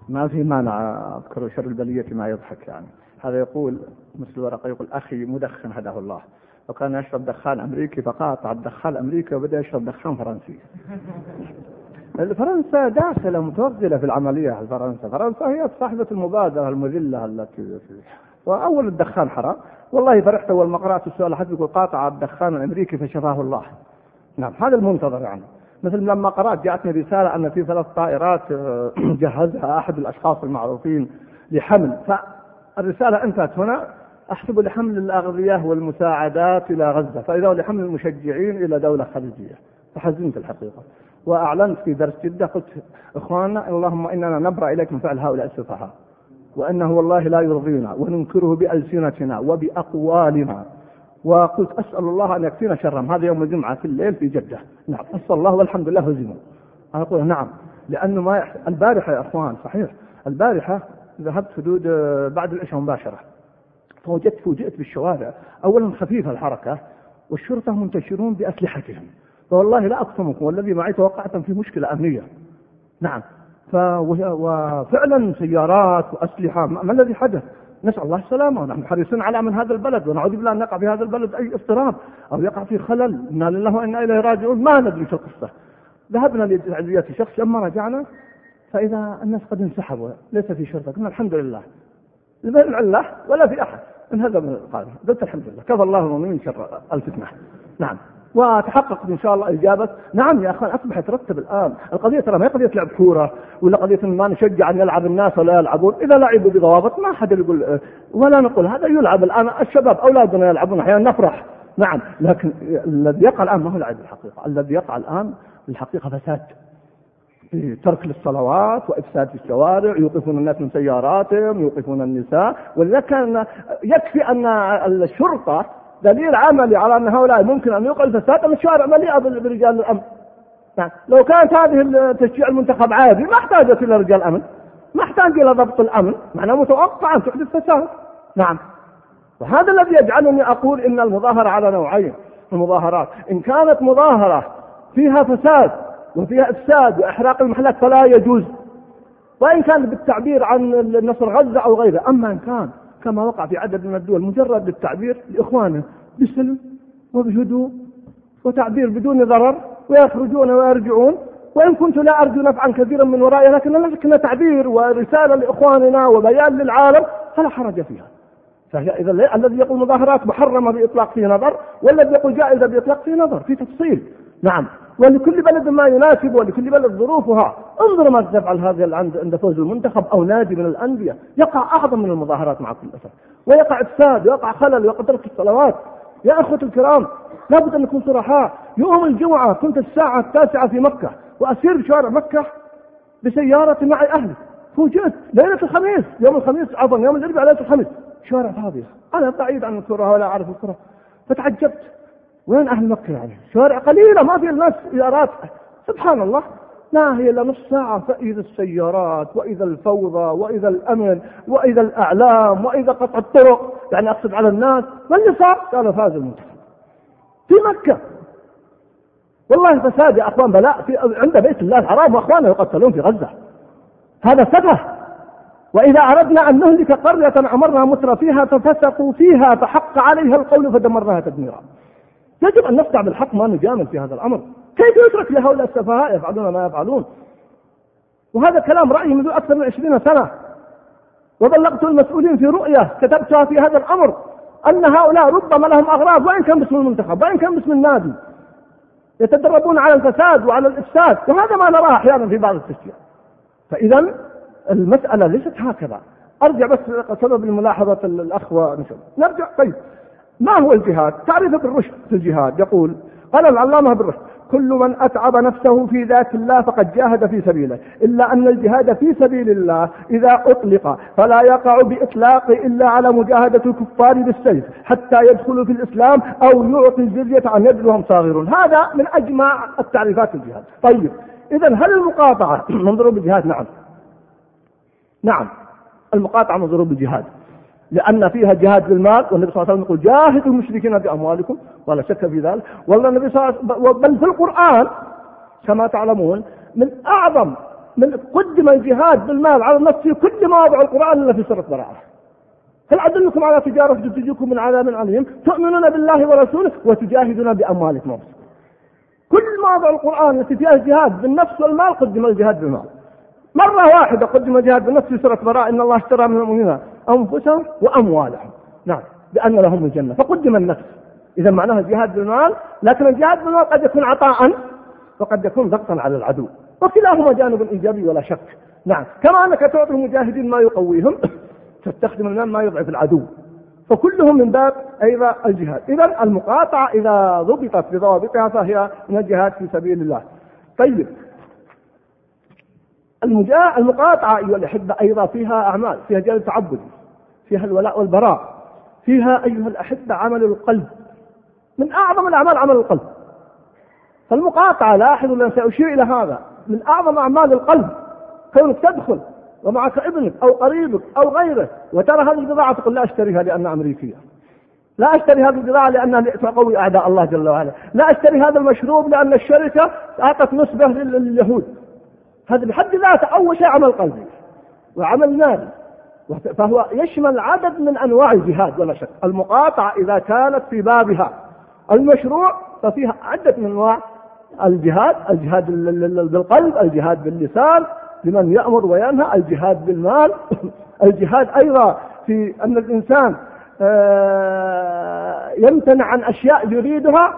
ما في مانع أذكر شر البلية ما يضحك يعني. هذا يقول مثل الورقة يقول أخي مدخن هداه الله. وكان يشرب دخان أمريكي فقاطع الدخان الأمريكي وبدأ يشرب دخان فرنسي. [LAUGHS] فرنسا داخلة متوغلة في العملية فرنسا فرنسا هي صاحبة المبادرة المذلة التي وأول الدخان حرام. والله فرحت أول ما قرأت السؤال حتى يقول قاطع الدخان الأمريكي فشفاه الله. نعم هذا المنتظر يعني. مثل لما قرأت جاءتني رسالة أن في ثلاث طائرات آه، [CLEARS THROAT] جهزها أحد الأشخاص المعروفين لحمل. فالرسالة انتهت هنا. أحسب لحمل الأغذية والمساعدات إلى غزة. فإذا لحمل المشجعين إلى دولة خليجية. فحزنت الحقيقة. وأعلنت في درس جدة قلت إخواننا اللهم إننا نبرأ إليك من فعل هؤلاء السفهاء. وأنه والله لا يرضينا وننكره بألسنتنا وبأقوالنا. وقلت أسأل الله أن يكفينا شرهم. هذا يوم الجمعة في الليل في جدة. نعم أسأل الله والحمد لله هزموا أنا أقول نعم لأنه ما يح... البارحة يا أخوان صحيح. البارحة ذهبت حدود آه، بعد العشاء مباشرة. فوجدت فوجئت بالشوارع. أولا خفيفة الحركة والشرطة منتشرون بأسلحتهم. فوالله لا أقسمكم والذي معي توقعت في مشكلة أمنية. نعم. ف... وفعلا سيارات وأسلحة ما الذي حدث؟ نسأل الله السلامة ونحن حريصون على من هذا البلد ونعوذ بالله أن يقع في هذا البلد أي اضطراب أو يقع في خلل. إنا لله وإنا إليه راجعون. ما ندري في القصة. ذهبنا لتعزية شخص لما رجعنا فإذا الناس قد انسحبوا ليس في شرطة قلنا الحمد لله. لا الله ولا في أحد. انهزم القادم. قلت الحمد لله. كفى الله المؤمنين شر الفتنة. نعم. وتحققت إن شاء الله إجابة. نعم يا أخوان اصبح يترتب الآن. القضية ترى ما هي قضية لعب كورة ولا قضية ما نشجع أن يلعب الناس ولا يلعبون. إذا لعبوا بضوابط ما حد يقول ولا نقول هذا يلعب الآن. الشباب أولادنا يلعبون أحيانا نفرح. نعم. لكن الذي يقع الآن ما هو لعب الحقيقة. الذي يقع الآن الحقيقة فساد. ترك للصلوات وإفساد في الشوارع يوقفون الناس من سياراتهم يوقفون النساء ولذلك كان يكفي أن الشرطة دليل عملي على أن هؤلاء ممكن أن يوقع الفساد ان الشوارع مليئة برجال الأمن. يعني لو كانت هذه تشجيع المنتخب عادي ما احتاجت إلى رجال أمن. ما احتاج إلى ضبط الأمن معناه متوقع أن تحدث فساد. نعم. وهذا الذي يجعلني أقول إن المظاهرة على نوعين المظاهرات. إن كانت مظاهرة فيها فساد وفيها أفساد وأحراق المحلات فلا يجوز. وإن كان بالتعبير عن نصر غزة أو غيره أما إن كان كما وقع في عدد من الدول مجرد للتعبير لإخوانه بسلم وبهدوء وتعبير بدون ضرر ويخرجون ويرجعون. وإن كنت لا أرجو نفعا كثيرا من ورائي لكن لكن تعبير ورسالة لإخواننا وبيان للعالم فلا حرج فيها. فهي إذا الذي يقول مظاهرات محرمة بإطلاق فيه نظر والذي يقول جائزة بإطلاق فيه نظر في تفصيل. نعم. ولكل بلد ما يناسب ولكل بلد ظروفها. انظروا ماذا تفعل هذه عند فوز المنتخب أو نادي من الأندية. يقع اعظم من المظاهرات مع كل أسف. ويقع افساد ويقع خلل ويقع ترك الصلوات. يا أخوة الكرام لابد أن نكون صرحاء يوم الجمعة كنت الساعة التاسعة في مكة. وأسير بشوارع مكة بسيارة معي أهلي. فوجئت ليلة الخميس. يوم الخميس عفوا يوم الأربعاء ليلة الخميس. شوارع فاضية. أنا بعيد عن الكرة ولا أعرف الكرة. فتعجبت. وين أهل مكة يعني؟ شوارع قليلة ما في الناس سيارات سبحان الله ما هي إلا نص ساعة. فإذا السيارات وإذا الفوضى وإذا الأمن وإذا الأعلام وإذا قطع الطرق. يعني أقصد على الناس. ما اللي صار؟ قالوا فاز المنتخب. في مكة. والله فساد يا أخوان. بلاء في عند بيت الله الحرام وأخوانه يقتلون في غزة. هذا سفه. وإذا أردنا أن نهلك قرية أمرنا متر فيها ففسقوا فيها فحق عليها القول فدمرناها تدميرا. يجب أن نصدع بالحق ما نجامل في هذا الأمر. كيف يترك لهؤلاء السفهاء يفعلون ما يفعلون؟ وهذا كلام رأيي منذ أكثر من عشرين سنة. وبلغت المسؤولين في رؤية كتبتها في هذا الأمر أن هؤلاء ربما لهم أغراض وإن كان باسم المنتخب وإن كان باسم النادي يتدربون على الفساد وعلى الإفساد. وهذا ما نراه أحيانا في بعض التشجيع فإذا المسألة ليست هكذا. أرجع بس سبب الملاحظة الأخوة نرجع طيب. ما هو الجهاد؟ تعريف بالرشد في الجهاد. يقول قال العلامة بالرشد كل من أتعب نفسه في ذات الله فقد جاهد في سبيله إلا أن الجهاد في سبيل الله إذا أطلق فلا يقع بإطلاق إلا على مجاهدة الكفار بالسيف حتى يدخلوا في الإسلام أو يعطي الجزية عن يد وهم صاغرون. هذا من أجمع التعريفات الجهاد. طيب إذا هل المقاطعة [COUGHS] من ضروب الجهاد نعم. نعم. المقاطعة من ضروب الجهاد لأن فيها جهاد بالمال والنبي صلى الله عليه وسلم يقول جاهدوا المشركين بأموالكم ولا شك في ذلك. والله النبي صلى الله عليه وسلم بل في القرآن كما تعلمون من أعظم من قدم الجهاد بالمال على النفس في كل مواضع القرآن إلا في سورة براءة هل أدلكم على تجارة تنجيكم من عذاب عليم؟ تؤمنون بالله ورسوله وتجاهدون بأموالكم. كل مواضع القرآن التي فيها الجهاد بالنفس والمال قدم الجهاد بالمال. مرة واحدة قدم الجهاد بالنفس في سورة براءة إن الله اشترى من المؤمنين أنفسهم وأموالهم. نعم. بأن لهم الجنة. فقدم النفس. إذا معناها الجهاد بالمال لكن الجهاد بالمال قد يكون عطاء وقد يكون ضغطا على العدو. وكلاهما جانب إيجابي ولا شك. نعم. كما أنك تعطي المجاهدين ما يقويهم [CLEARS THROAT] تستخدم المال ما يضعف العدو. فكلهم من باب أيضا الجهاد. إذا المقاطعة إذا ضبطت بضوابطها فهي من الجهاد في سبيل الله. طيب. المقاطعة أيها الأحبة أيضا فيها أعمال فيها جانب تعبدي فيها الولاء والبراء فيها أيها الأحبة عمل القلب. من أعظم الأعمال عمل القلب. فالمقاطعة لاحظوا أن سأشير إلى هذا. من أعظم أعمال القلب كونك تدخل ومعك ابنك أو قريبك أو غيره وترى هذه البضاعة تقول لا أشتريها لأنها أمريكية لا أشتري هذه البضاعة لأنها تقوي أعداء الله جل وعلا. لا أشتري هذا المشروب لأن الشركة أعطت نسبة لليهود. هذا بحد ذاته أول شيء عمل قلبي وعمل مالي. فهو يشمل عدد من أنواع الجهاد ولا شك. المقاطعة إذا كانت في بابها. المشروع ففيها عدة من أنواع الجهاد الجهاد بالقلب الجهاد باللسان لمن يأمر وينهى الجهاد بالمال. [COUGHS] الجهاد أيضا في أن الإنسان آه، يمتنع عن أشياء يريدها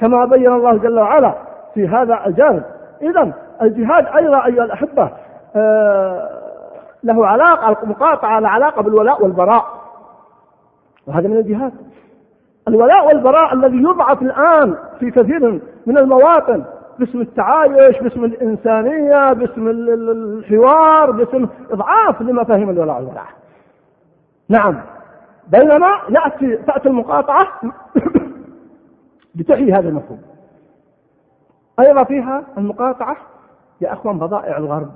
كما بين الله جل وعلا في هذا الجانب. إذا الجهاد أيضا أيها الأحبة آه، له علاقة المقاطعة على علاقة بالولاء والبراء. وهذا من الجهاد. الولاء والبراء الذي يضعف الآن في كثير من المواطن باسم التعايش باسم الإنسانية باسم الحوار باسم إضعاف لمفاهيم الولاء والبراء. نعم. بينما يأتي تأتي المقاطعة [COUGHS] لتحيي هذا المفهوم. أيضا فيها المقاطعة يا أخوان بضائع الغرب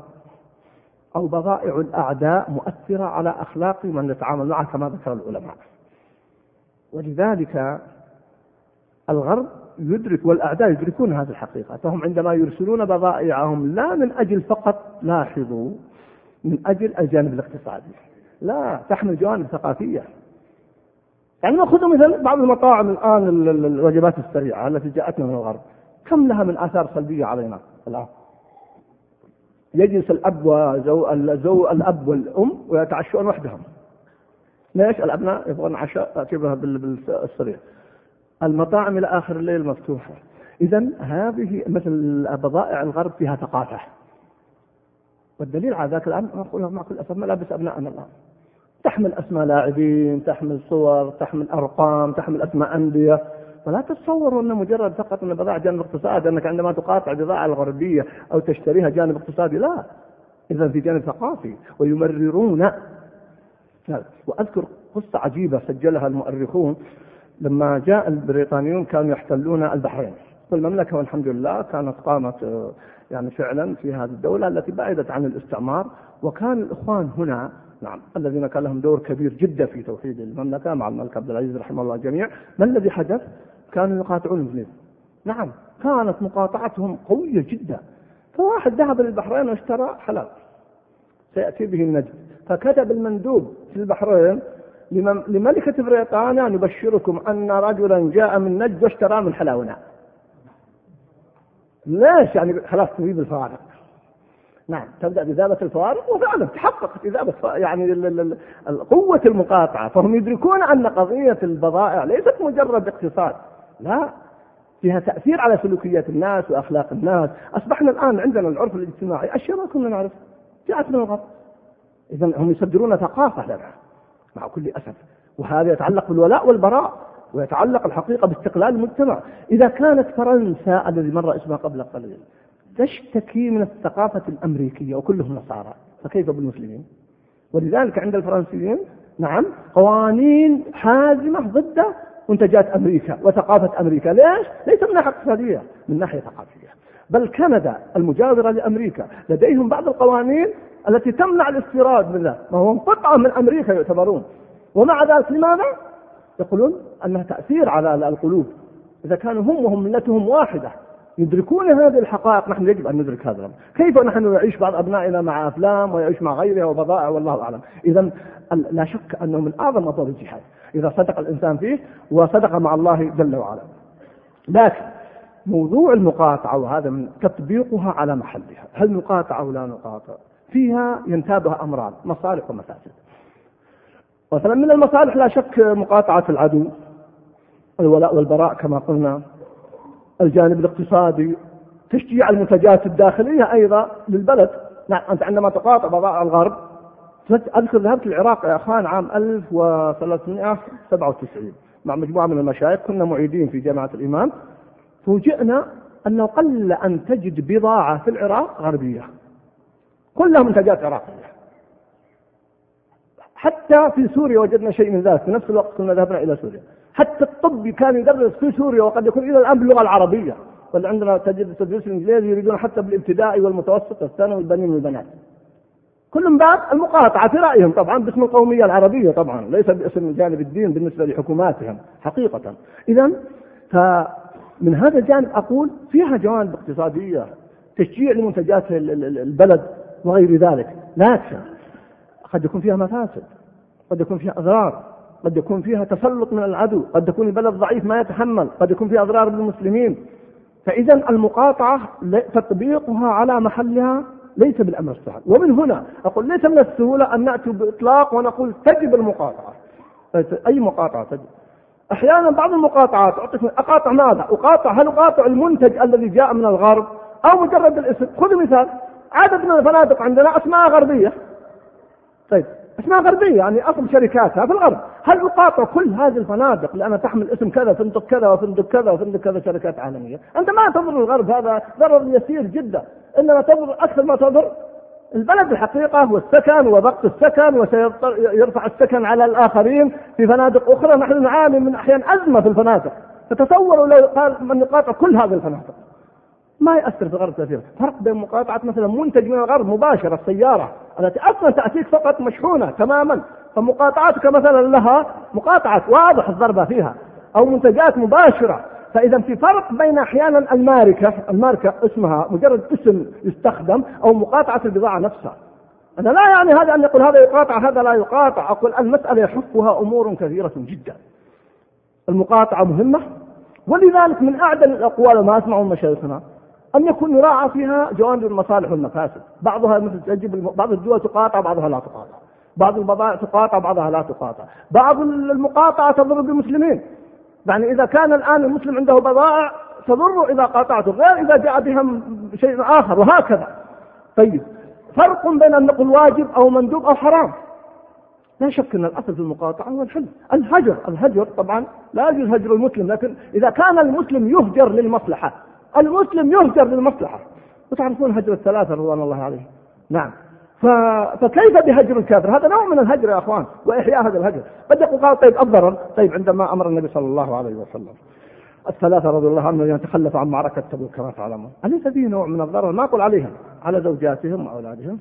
أو بضائع الأعداء مؤثرة على أخلاق من نتعامل معه كما ذكر العلماء. ولذلك الغرب يدرك والأعداء يدركون هذه الحقيقة. فهم عندما يرسلون بضائعهم لا من أجل فقط لاحظوا من أجل الجانب الاقتصادي. لا تحمل جوانب ثقافية. يعني نأخذ مثل بعض المطاعم الآن الوجبات السريعة التي جاءتنا من الغرب. كم لها من آثار سلبية علينا الآن؟ يجلس الأب وزو الأب والأم ويتعشون وحدهم. ليش؟ الأبناء يبغون عشاء تأتيبها بالسريع. المطاعم إلى آخر الليل مفتوحة. إذا هذه مثل بضائع الغرب فيها ثقافة. والدليل على ذاك الآن أقول مع كل أسف ملابس أبنائنا الآن. تحمل أسماء لاعبين تحمل صور تحمل أرقام تحمل أسماء أندية. فلا تتصوروا أنه مجرد فقط أن بضاعة جانب اقتصادي أنك عندما تقاطع بضاعة الغربية أو تشتريها جانب اقتصادي لا. إذا في جانب ثقافي ويمررون. نعم. وأذكر قصة عجيبة سجلها المؤرخون لما جاء البريطانيون كانوا يحتلون البحرين. والمملكة والحمد لله كانت قامت آه، يعني فعلا في هذه الدولة التي بعدت عن الاستعمار. وكان الإخوان هنا نعم الذين كان لهم دور كبير جدا في توحيد المملكة مع الملك عبد العزيز رحمه الله الجميع ما الذي حدث؟ كانوا يقاطعون المسلمين. نعم كانت مقاطعتهم قوية جدا. فواحد ذهب للبحرين واشترى حلال. سيأتي به النجم. فكتب المندوب في البحرين لملكة بريطانيا نبشركم أن رجلا جاء من نجد واشترى من حلاونا. ليش يعني خلاص تريد الفوارق نعم تبدأ بإذابة الفوارق وفعلا تحققت إذابة يعني قوة المقاطعة. فهم يدركون أن قضية البضائع ليست مجرد اقتصاد. لا فيها تأثير على سلوكيات الناس وأخلاق الناس. أصبحنا الآن عندنا العرف الاجتماعي أشياء ما كنا نعرف جاءت من الغرب. إذا هم يصدرون ثقافة لنا مع كل أسف. وهذا يتعلق بالولاء والبراء ويتعلق الحقيقة باستقلال المجتمع. إذا كانت فرنسا الذي مر إسمها قبل قليل تشتكي من الثقافة الأمريكية وكلهم نصارى فكيف بالمسلمين؟ ولذلك عند الفرنسيين نعم قوانين حازمة ضد منتجات أمريكا وثقافة أمريكا. ليش؟ ليس من ناحية اقتصادية من ناحية ثقافية. بل كندا المجاورة لأمريكا. لديهم بعض القوانين التي تمنع الاستيراد منها ما هو قطعة من أمريكا يعتبرون. ومع ذلك لماذا؟ يقولون أنها تأثير على القلوب. إذا كانوا هم وهم ملتهم واحدة يدركون هذه الحقائق نحن يجب أن ندرك هذا كيف نحن نعيش بعض أبنائنا مع أفلام ويعيش مع غيرها وبضائع؟ والله أعلم. إذا لا شك أنه من أعظم أبواب الجهاد. إذا صدق الإنسان فيه وصدق مع الله جل وعلا. لكن موضوع المقاطعة وهذا من تطبيقها على محلها. هل نقاطع أو لا نقاطع؟ فيها ينتابها أمران مصالح ومفاسد مثلا من المصالح لا شك مقاطعة العدو الولاء والبراء كما قلنا. الجانب الاقتصادي تشجيع المنتجات الداخلية أيضا للبلد. نعم أنت عندما تقاطع بضائع الغرب أذكر ذهبت العراق يا أخوان عام 1397 مع مجموعة من المشايخ كنا معيدين في جامعة الإمام. فوجئنا أنه قل أن تجد بضاعة في العراق غربية. كلها منتجات عراقية. حتى في سوريا وجدنا شيء من ذلك. في نفس الوقت كنا ذهبنا إلى سوريا. حتى الطب كان يدرس في سوريا وقد يكون إلى الآن باللغة العربية. بل عندنا تجد تدريس الإنجليزي يريدون حتى بالابتدائي والمتوسط والثانوي البنين والبنات. كل من باب المقاطعة في رأيهم طبعا باسم القومية العربية طبعا ليس باسم جانب الدين بالنسبة لحكوماتهم حقيقة. إذا فمن هذا الجانب أقول فيها جوانب اقتصادية تشجيع لمنتجات البلد وغير ذلك. لكن قد يكون فيها مفاسد قد يكون فيها أضرار. قد يكون فيها تسلط من العدو قد يكون البلد ضعيف ما يتحمل قد يكون فيها أضرار بالمسلمين. فإذا المقاطعة تطبيقها على محلها ليس بالأمر السهل. ومن هنا أقول ليس من السهولة أن نأتي بإطلاق ونقول تجب المقاطعة. أي مقاطعة تجب؟ أحيانا بعض المقاطعات أقاطع ماذا؟ أقاطع هل أقاطع المنتج الذي جاء من الغرب؟ أو مجرد الاسم. خذ مثال. عدد من الفنادق عندنا أسماء غربية. طيب. اسمها غربية يعني أصل شركاتها في الغرب. هل أقاطع كل هذه الفنادق لأنها تحمل اسم كذا فندق كذا وفندق كذا وفندق كذا شركات عالمية؟ أنت ما تضر الغرب هذا ضرر يسير جدا إنما تضر أكثر ما تضر البلد الحقيقة والسكن وضغط السكن وسيرفع السكن على الآخرين في فنادق أخرى. نحن نعاني من أحيان أزمة في الفنادق. فتتصوروا لو قال من يقاطع كل هذه الفنادق. ما يأثر في الغرب كثيرا فرق بين مقاطعة مثلا منتج من الغرب مباشرة السيارة التي أصلا تأتيك فقط مشحونة تماما. فمقاطعتك مثلا لها مقاطعة واضح الضربة فيها أو منتجات مباشرة. فإذا في فرق بين أحيانا الماركة الماركة اسمها مجرد اسم يستخدم أو مقاطعة البضاعة نفسها. أنا لا يعني هذا أن يقول هذا يقاطع هذا لا يقاطع. أقول المسألة يحفها أمور كثيرة جدا. المقاطعة مهمة ولذلك من أعدل الأقوال ما أسمعه مشايخنا. أن يكون يراعى فيها جوانب المصالح والمفاسد. بعضها مثل تجب بعض الدول تقاطع بعضها لا تقاطع. بعض البضائع تقاطع بعضها لا تقاطع. بعض المقاطعة تضر بالمسلمين. يعني إذا كان الآن المسلم عنده بضائع تضر إذا قاطعته غير إذا جاء بها شيء آخر وهكذا. طيب فرق بين أن نقول واجب أو مندوب أو حرام. لا شك أن الأصل في المقاطعة هو الحل. الهجر الهجر طبعا لا يجوز هجر المسلم لكن إذا كان المسلم يهجر للمصلحة المسلم يهجر للمصلحة. وتعرفون هجر الثلاثة رضوان الله عليهم نعم. فكيف بهجر الكافر؟ هذا نوع من الهجر يا أخوان وإحياء هذا الهجر. قد يقول قال طيب الضرر طيب عندما أمر النبي صلى الله عليه وسلم. الثلاثة رضي الله عنهم يتخلف عن معركة تبوك كما تعلمون. أليس فيه نوع من الضرر؟ ما أقول عليهم. على زوجاتهم وأولادهم.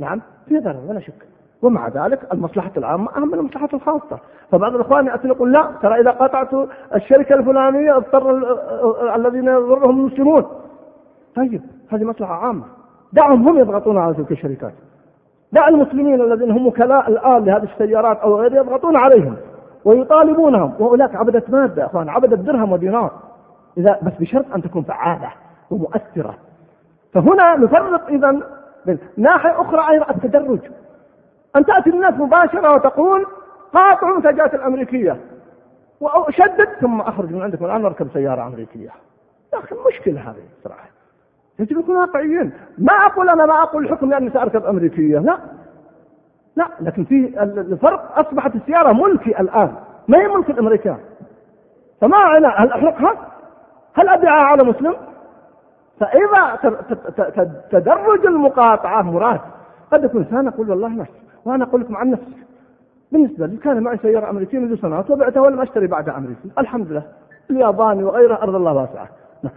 نعم. في ضرر ولا شك. ومع ذلك المصلحة العامة أهم من المصلحة الخاصة. فبعض الإخوان يأتي يقول لا ترى إذا قطعت الشركة الفلانية اضطر الذين يضرهم المسلمون. طيب هذه مصلحة عامة. دعهم هم يضغطون على تلك الشركات. دع المسلمين الذين هم وكلاء الآن لهذه السيارات أو غيرها يضغطون عليهم ويطالبونهم. وهناك عبدة مادة أخوان عبدة درهم ودينار. إذا بس بشرط أن تكون فعالة ومؤثرة. فهنا نفرق إذا ناحية أخرى أيضا التدرج. أن تأتي الناس مباشرة وتقول قاطعوا المنتجات الأمريكية. وأشدد ثم أخرج من عندكم الآن أركب سيارة أمريكية. يا أخي مشكلة هذه صراحة. يجب نكون واقعيين. ما أقول أنا ما أقول الحكم لأني سأركب أمريكية. لا. لا لكن في الفرق أصبحت السيارة ملكي الآن. ما هي ملك الأمريكان؟ فما أنا هل أحرقها؟ هل أبيعها على مسلم؟ فإذا تدرج المقاطعة مراد. قد يكون إنسان يقول والله نفسي وأنا أقول لكم عن نفسي. بالنسبة لي كان معي سيارة أمريكية منذ سنوات وبعتها ولم أشتري بعدها أمريكي الحمد لله. الياباني وغيره أرض الله واسعة.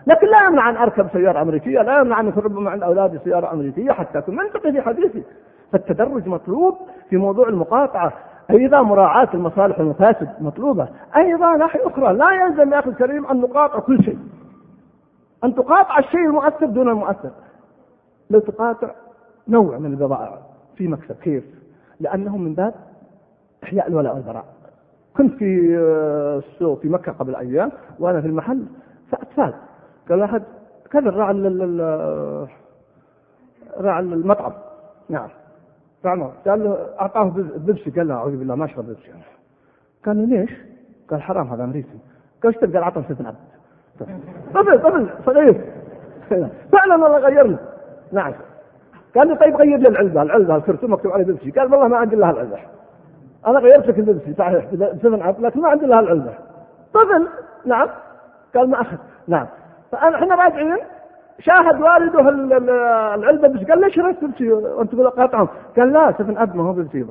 لكن لا يمنع أن أركب سيارة أمريكية لا يمنع أن ربما عند أولادي سيارة أمريكية حتى أكون منطقي في حديثي. فالتدرج مطلوب في موضوع المقاطعة. أيضا مراعاة المصالح والمفاسد مطلوبة. أيضا ناحية أخرى لا يلزم يا أخي الكريم أن نقاطع كل شيء. أن تقاطع الشيء المؤثر دون المؤثر. لو تقاطع نوع من البضائع في مكسب كيف؟ لأنه من باب إحياء الولاء والبراء. كنت في آه، السوق في مكة قبل أيام وأنا في المحل فأطفال قال أحد كذا راعي راعي المطعم. نعم. راعي قال له أعطاه بيبسي. قال له أعوذ بالله ما أشرب بيبسي قال له ليش؟ قال حرام هذا أمريكي قال إيش قال أعطاه سيفن أب طفل طفل صغير فعلا الله غير له نعم. قال لي طيب غير لي العلبة العلبة الكرتون مكتوب عليه بيبسي قال والله ما عندي لها العلبة أنا غيرت لك اللبس صحيح سفن اب لكن ما عندي لها العلبه طفل نعم. قال ما اخذ نعم. فأنا إحنا راجعين شاهد والده العلبة بس. قال ليش شريت بيبسي وانت تقول قاطعهم. قال لا سفن أب ما هو بيبسي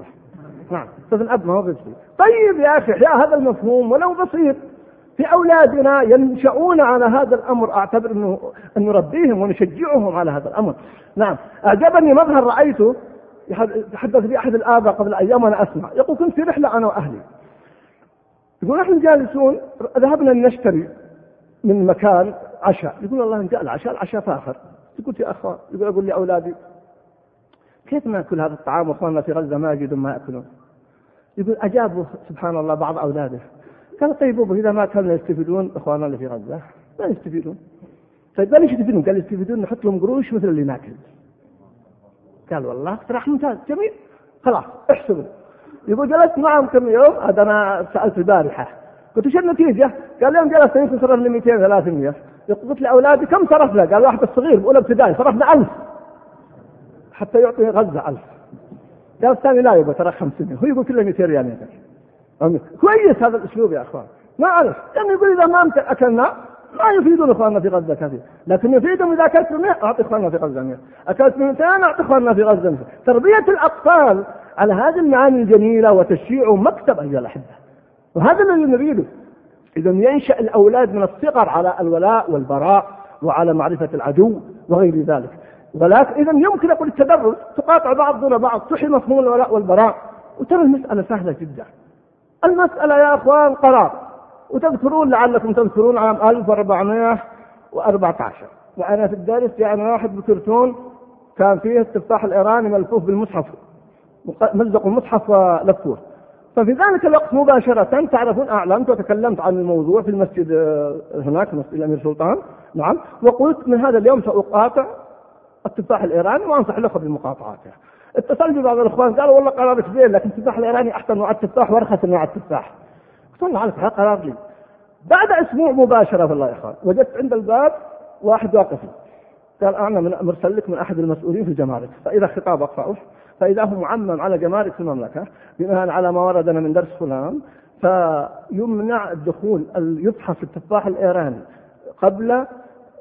نعم سفن أب ما هو بيبسي طيب يا أخي احياء هذا المفهوم ولو بسيط. في أولادنا ينشؤون على هذا الأمر. أعتبر انه أن نربيهم ونشجعهم على هذا الأمر. نعم. أعجبني مظهر رايته يتحدث لي أحد الآباء قبل أيام وأنا أسمع. يقول كنت في رحلة أنا وأهلي. يقول نحن جالسون ذهبنا نشتري من مكان عشاء. يقول والله جاء العشاء العشاء فآخر. قلت يا أخوان. يقول أقول لأولادي كيف ناكل هذا الطعام وأخواننا في غزة ما يجدون ما يأكلون؟ يقول أجابوا سبحان الله بعض أولاده. قال طيب ابو إذا ما كانوا يستفيدون اخواننا اللي في غزة ما يستفيدون. طيب ليش يستفيدون؟ قال يستفيدون نحط لهم قروش مثل اللي ناكل. قال والله اقتراح ممتاز. جميل. خلاص احسبوا. يقول جلست معهم كم يوم؟ هذا أنا سألت البارحة. قلت إيش النتيجة؟ قال يوم جلست يمكن صرف لي 200 300 قلت لأولادي كم صرف له؟ قال واحد الصغير بأولى ابتدائي صرفنا 1000 حتى يعطي غزة 1000 قال الثاني لا يبغى ترى 500 هو يقول كله 200 ريال كويس هذا الأسلوب يا أخوان ما أعرف لأنه يقول إذا ما أكلنا ما يفيدون إخواننا في غزة كثير، لكن يفيدهم إذا أكلت منه أعطي إخواننا في غزة منه، أكلت من ثاني أعطي إخواننا في غزة منه. تربية الأطفال على هذه المعاني الجميلة وتشجيعهم مكتب أيها الأحبة. وهذا الذي نريده. إذا ينشأ الأولاد من الصغر على الولاء والبراء وعلى معرفة العدو وغير ذلك. ولكن إذا يمكن أقول التدرج تقاطع بعض دون بعض تحيي مفهوم الولاء والبراء وترى المسألة سهلة جدا. المسألة يا أخوان قرار. وتذكرون لعلكم تذكرون عام 1414 وأنا في الدرس جاءنا واحد بكرتون كان فيه التفاح الإيراني ملفوف بالمصحف ملزق المصحف ولفوه ففي ذلك الوقت مباشرة تعرفون أعلمت وتكلمت عن الموضوع في المسجد آه، هناك مسجد الأمير سلطان. نعم. وقلت من هذا اليوم سأقاطع التفاح الإيراني وأنصح الأخوة بمقاطعته اتصل ببعض الإخوان قالوا والله قرارك زين لكن التفاح الإيراني أحسن نوع التفاح وأرخص نوع التفاح طلع على قرار لي بعد أسبوع مباشرة في الله يا أخوان وجدت عند الباب واحد واقف قال أنا من مرسل لك من أحد المسؤولين في الجمارك فإذا خطاب اقراه فإذا هو معمم على جمارك في المملكة بناء على ما وردنا من درس فلان فيمنع الدخول يفحص التفاح الإيراني قبل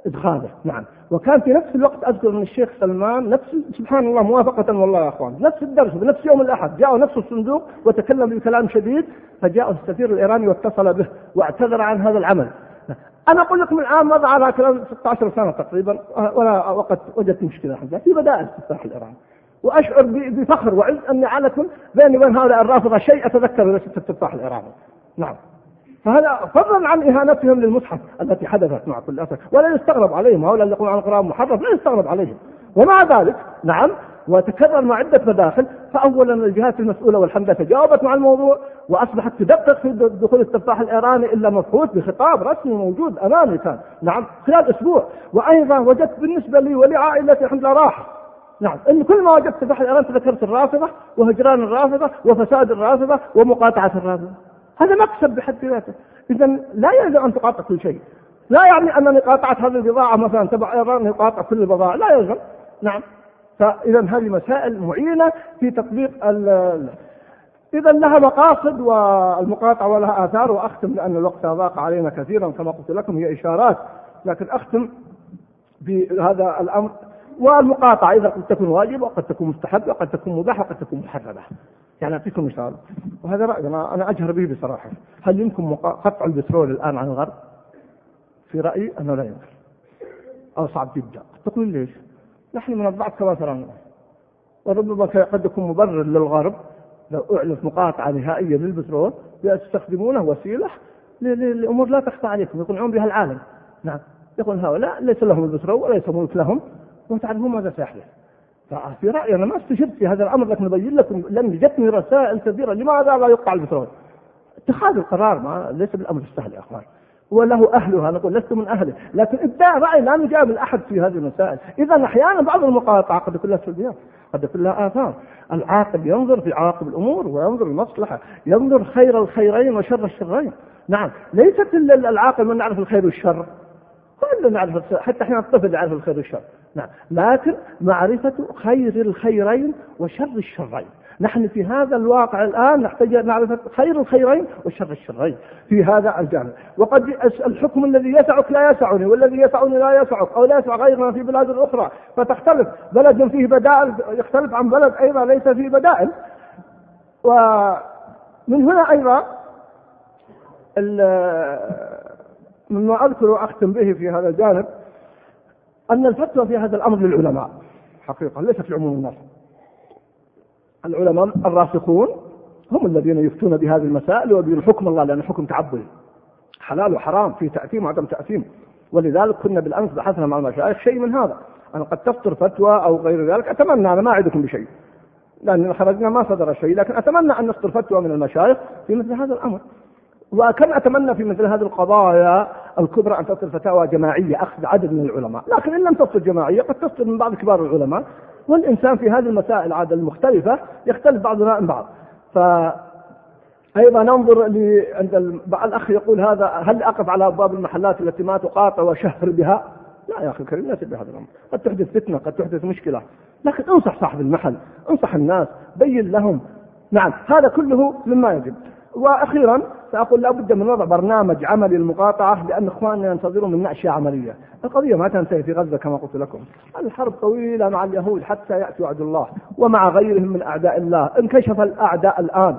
إدخاله. نعم. وكان في نفس الوقت أذكر ان الشيخ سلمان نفس سبحان الله موافقة والله يا أخوان نفس الدرس بنفس يوم الأحد جاء نفس الصندوق وتكلم بكلام شديد فجاء السفير الإيراني واتصل به واعتذر عن هذا العمل. أنا أقول لكم الآن مضى على كلام 16 سنة تقريبا ولا وقت وجدت مشكلة الحمد في بدائل التفاح الإيراني. وأشعر بفخر وعز أني على بيني وبين هؤلاء الرافضة شيء أتذكر ليست التفاح الإيراني. نعم. فهذا فضلا عن إهانتهم للمصحف التي حدثت مع كل أسف؟ ولا يستغرب عليهم. هؤلاء اللي يقولون عن القرآن محرف لا يستغرب عليهم. ومع ذلك نعم وتكرر مع عدة مداخل. فأولا الجهات المسؤولة والحمد لله تجاوبت مع الموضوع وأصبحت تدقق في دخول التفاح الإيراني إلا مبحوث بخطاب رسمي موجود أمامي كان. نعم خلال أسبوع. وأيضا وجدت بالنسبة لي ولعائلتي الحمد لله راحة. نعم إن كل ما وجدت تفاح الإيران تذكرت الرافضة وهجران الرافضة وفساد الرافضة ومقاطعة الرافضة. هذا مكسب بحد ذاته. إذا لا يلزم أن تقاطع كل شيء. لا يعني أنني قاطعت هذه البضاعة مثلا تبع إيران يقاطع كل البضائع لا يلزم نعم. فإذا هذه مسائل معينة في تطبيق إذا لها مقاصد والمقاطعة ولها آثار وأختم لأن الوقت ضاق علينا كثيرا كما قلت لكم هي إشارات. لكن أختم بهذا الأمر. والمقاطعة إذا قد تكون واجبة وقد تكون مستحبة وقد تكون مباحة وقد تكون محرمة. يعني أعطيكم مثال. وهذا رأي أنا, أنا أجهر به بصراحة. هل يمكن قطع البترول الآن عن الغرب؟ في رأيي أنه لا يمكن. أو صعب جدا. تقول ليش؟ نحن من الضعف كما ترون وربما قد يكون مبرر للغرب لو أعلنت مقاطعة نهائية للبترول يستخدمونه وسيلة لأمور لا تخفى عليكم. يقنعون بها العالم. نعم. يقول هؤلاء ليس لهم البترول وليس ملك لهم. وتعرفون ماذا سيحدث. ففي رأيي أنا ما استشرت في هذا الأمر لكن أبين لكم لأن جتني رسائل كثيرة لماذا لا يقطع البترول. اتخاذ القرار ما ليس بالأمر السهل يا أخوان. وله أهلها نقول لست من أهله. لكن إبداع رأي لا نجامل أحد في هذه المسائل. إذا أحيانا بعض المقاطعة قد يكون لها سلبيات قد يكون لها آثار. العاقل ينظر في عواقب الأمور وينظر المصلحة ينظر خير الخيرين وشر الشرين. نعم ليست العاقل من يعرف الخير والشر. كلنا نعرف حتى إحنا الطفل يعرف الخير والشر. نعم. لكن معرفة خير الخيرين وشر الشرين. نحن في هذا الواقع الآن نحتاج أن نعرف خير الخيرين وشر الشرين. في هذا الجانب. وقد الحكم الذي يسعك لا يسعني والذي يسعني لا يسعك أو لا يسع غيرنا في بلاد أخرى. فتختلف. بلد فيه بدائل يختلف عن بلد أيضا ليس فيه بدائل. ومن هنا أيضا مما أذكر وأختم به في هذا الجانب أن الفتوى في هذا الأمر للعلماء. حقيقة ليست لعموم الناس. العلماء الراسخون هم الذين يفتون بهذه المسائل ويبين حكم الله لأنه حكم تعبدي. حلال وحرام في تأثيم وعدم تأثيم. ولذلك كنا بالأمس بحثنا مع المشايخ شيء من هذا. أنا قد تصدر فتوى أو غير ذلك أتمنى أنا ما أعدكم بشيء. لأن خرجنا ما صدر شيء لكن أتمنى أن نصدر فتوى من المشايخ في مثل هذا الأمر. وكم أتمنى في مثل هذه القضايا الكبرى أن تصدر فتاوى جماعية أخذ عدد من العلماء. لكن إن لم تصدر جماعية قد تصدر من بعض كبار العلماء. والإنسان في هذه المسائل عاد المختلفة يختلف بعضنا عن بعض. ف أيضا ننظر عند الأخ يقول هذا هل أقف على أبواب المحلات التي ما تقاطع وشهر بها؟ لا يا أخي الكريم لا بهذا الأمر. قد تحدث فتنة قد تحدث مشكلة. لكن انصح صاحب المحل انصح الناس بين لهم. نعم هذا كله مما يجب. وأخيرا سأقول لابد من وضع برنامج عملي للمقاطعه لأن إخواننا ينتظرون منا اشياء عملية. القضية ما تنتهي في غزة كما قلت لكم. الحرب طويلة مع اليهود حتى يأتي وعد الله ومع غيرهم من أعداء الله، انكشف الأعداء الآن.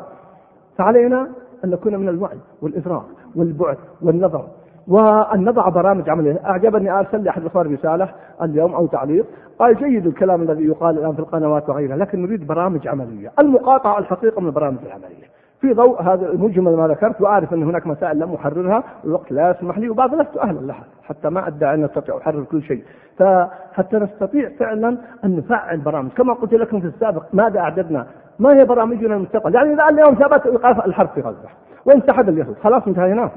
فعلينا أن نكون من الوعي والإدراك والبعد والنظر وأن نضع برامج عملية أعجبني أرسل لي أحد الإخوان رسالة اليوم أو تعليق قال جيد الكلام الذي يقال الآن في القنوات وغيرها لكن نريد برامج عملية المقاطعة الحقيقة من البرامج العملية في ضوء هذا المجمل ما ذكرت وأعرف أن هناك مسائل لم أحررها والوقت لا يسمح لي وبعض لست أهلا لها حتى ما أدعي أن استطيع أحرر كل شيء. فحتى نستطيع فعلا أن نفعل برامج. كما قلت لكم في السابق ماذا أعددنا؟ ما هي برامجنا المستقبل؟ يعني إذا اليوم ثبت إيقاف الحرب في غزة وانسحب اليهود خلاص انتهينا.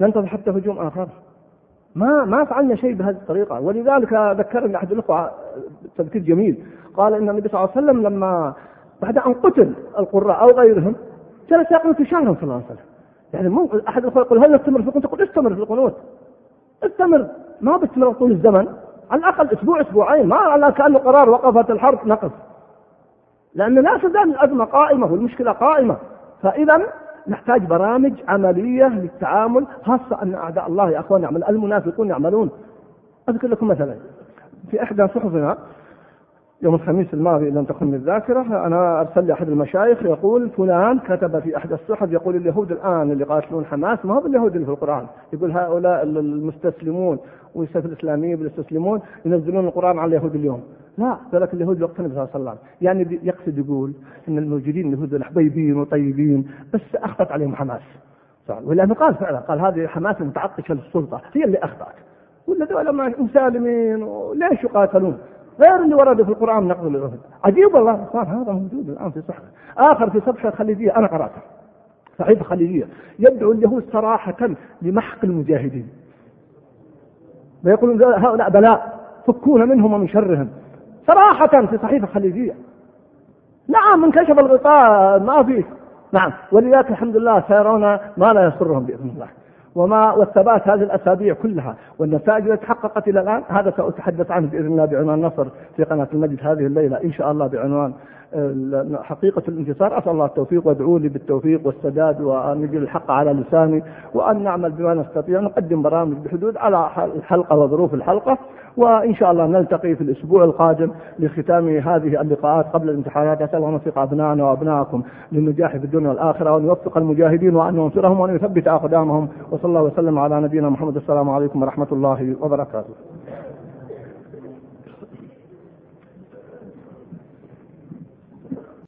ننتظر حتى هجوم آخر. ما ما فعلنا شيء بهذه الطريقة. ولذلك ذكرني أحد الأخوة تذكير جميل قال إن النبي صلى الله عليه وسلم لما بعد أن قتل القراء أو غيرهم جلس يقنط شهرا صلى الله عليه وسلم. يعني مو أحد الاخوه يقول هل نستمر في القنوت؟ تقول استمر في القنوت. استمر. ما بستمر طول الزمن. على الأقل أسبوع أسبوعين. ما على كانه قرار وقفت الحرب نقف. لأن لا تزال الأزمة قائمة والمشكلة قائمة. فإذا نحتاج برامج عملية للتعامل خاصة أن أعداء الله يا أخوان يعمل المنافقون يعملون. أذكر لكم مثلا في إحدى صحفنا يوم الخميس الماضي لم تكن الذاكرة أنا أرسل لي أحد المشايخ يقول فلان كتب في أحد الصحف يقول اليهود الآن اللي يقاتلون حماس ما هو باليهود اللي في القرآن؟ يقول هؤلاء المستسلمون والسيف الإسلامية بالمستسلمون ينزلون القرآن على اليهود اليوم. لا ذلك اليهود وقت النبي صلى الله عليه وسلم. يعني يقصد يقول إن الموجودين اليهود حبيبين وطيبين بس اخطت عليهم حماس. ولأنه قال فعلا قال هذه حماس متعطشة للسلطة هي اللي أخطأت. ولا ذولا مسالمين وليش يقاتلون؟ غير اللي ورد في القرآن نقض العهد عجيب والله صار هذا موجود الآن في صحفة آخر في صفحة الخليجية أنا قرأته. صحيفة خليجية. يدعو اليهود صراحة لمحق المجاهدين. ويقولون هؤلاء بلاء فكونا منهم ومن شرهم. صراحة في صحيفة خليجية. نعم من كشف الغطاء ما فيه نعم ولذلك الحمد لله سيرون ما لا يسرهم بإذن الله. وما والثبات هذه الأسابيع كلها والنتائج التي تحققت إلى الآن هذا سأتحدث عنه بإذن الله بعنوان نصر في قناة المجد هذه الليلة إن شاء الله بعنوان. حقيقة الانتصار أسأل الله التوفيق وادعوا لي بالتوفيق والسداد وأن يجل الحق على لساني وأن نعمل بما نستطيع نقدم برامج بحدود على الحلقة وظروف الحلقة وإن شاء الله نلتقي في الأسبوع القادم لختام هذه اللقاءات قبل الامتحانات أسأل الله أن يوفق أبنائنا وأبنائكم للنجاح في الدنيا والآخرة وأن يوفق المجاهدين وأن ينصرهم وأن يثبت أقدامهم وصلى الله وسلم على نبينا محمد. السلام عليكم ورحمة الله وبركاته.